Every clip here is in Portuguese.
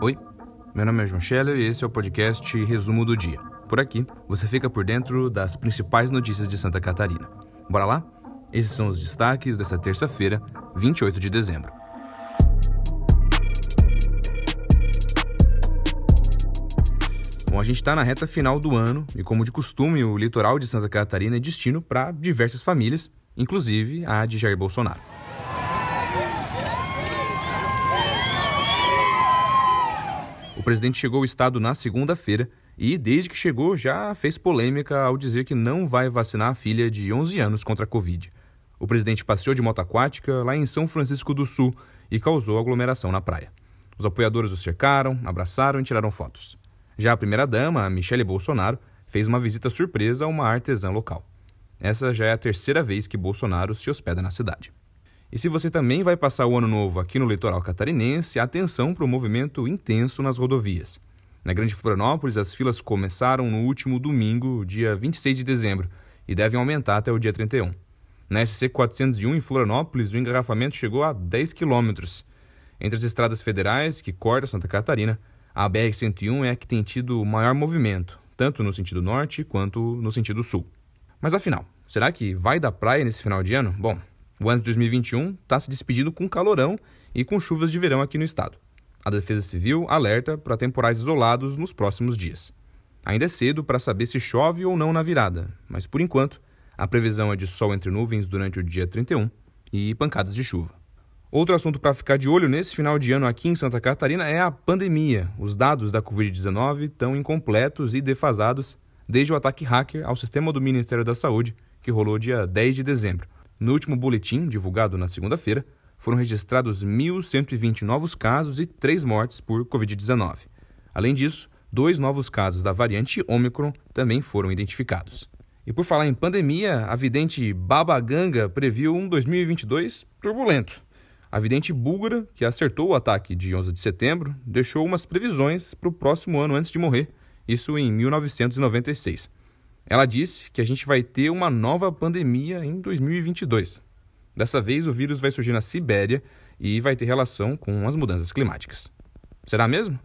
Oi, meu nome é João Scheller e esse é o podcast Resumo do Dia. Por aqui, você fica por dentro das principais notícias de Santa Catarina. Bora lá? Esses são os destaques desta terça-feira, 28 de dezembro. Bom, a gente está na reta final do ano e, como de costume, o litoral de Santa Catarina é destino para diversas famílias, inclusive a de Jair Bolsonaro. Presidente chegou ao estado na segunda-feira e, desde que chegou, já fez polêmica ao dizer que não vai vacinar a filha de 11 anos contra a Covid. O presidente passeou de moto aquática lá em São Francisco do Sul e causou aglomeração na praia. Os apoiadores o cercaram, abraçaram e tiraram fotos. Já a primeira-dama, Michele Bolsonaro, fez uma visita surpresa a uma artesã local. Essa já é a terceira vez que Bolsonaro se hospeda na cidade. E se você também vai passar o ano novo aqui no litoral catarinense, atenção para o movimento intenso nas rodovias. Na Grande Florianópolis, as filas começaram no último domingo, dia 26 de dezembro, e devem aumentar até o dia 31. Na SC 401 em Florianópolis, o engarrafamento chegou a 10 quilômetros. Entre as estradas federais que cortam Santa Catarina, a BR-101 é a que tem tido maior movimento, tanto no sentido norte quanto no sentido sul. Mas afinal, será que vai da praia nesse final de ano? Bom, o ano de 2021 está se despedindo com calorão e com chuvas de verão aqui no estado. A Defesa Civil alerta para temporais isolados nos próximos dias. Ainda é cedo para saber se chove ou não na virada, mas por enquanto a previsão é de sol entre nuvens durante o dia 31 e pancadas de chuva. Outro assunto para ficar de olho nesse final de ano aqui em Santa Catarina é a pandemia. Os dados da Covid-19 estão incompletos e defasados desde o ataque hacker ao sistema do Ministério da Saúde, que rolou dia 10 de dezembro. No último boletim, divulgado na segunda-feira, foram registrados 1.120 novos casos e três mortes por Covid-19. Além disso, dois novos casos da variante Omicron também foram identificados. E por falar em pandemia, a vidente Baba Ganga previu um 2022 turbulento. A vidente búlgara, que acertou o ataque de 11 de setembro, deixou umas previsões para o próximo ano antes de morrer, isso em 1996. Ela disse que a gente vai ter uma nova pandemia em 2022. Dessa vez, o vírus vai surgir na Sibéria e vai ter relação com as mudanças climáticas. Será mesmo?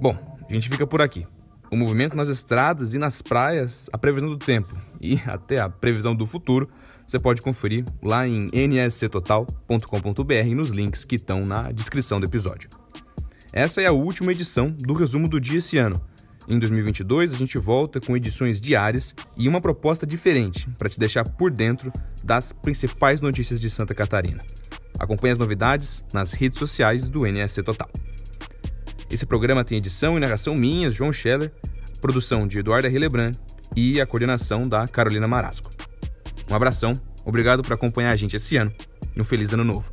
Bom, a gente fica por aqui o movimento nas estradas e nas praias, a previsão do tempo e até a previsão do futuro, você pode conferir lá em nsctotal.com.br nos links que estão na descrição do episódio. Essa é a última edição do resumo do dia esse ano. Em 2022, a gente volta com edições diárias e uma proposta diferente para te deixar por dentro das principais notícias de Santa Catarina. Acompanhe as novidades nas redes sociais do NSC Total. Esse programa tem edição e narração minhas, João Scheller, produção de Eduardo Hillebrand e a coordenação da Carolina Marasco. Um abração, obrigado por acompanhar a gente esse ano e um feliz ano novo.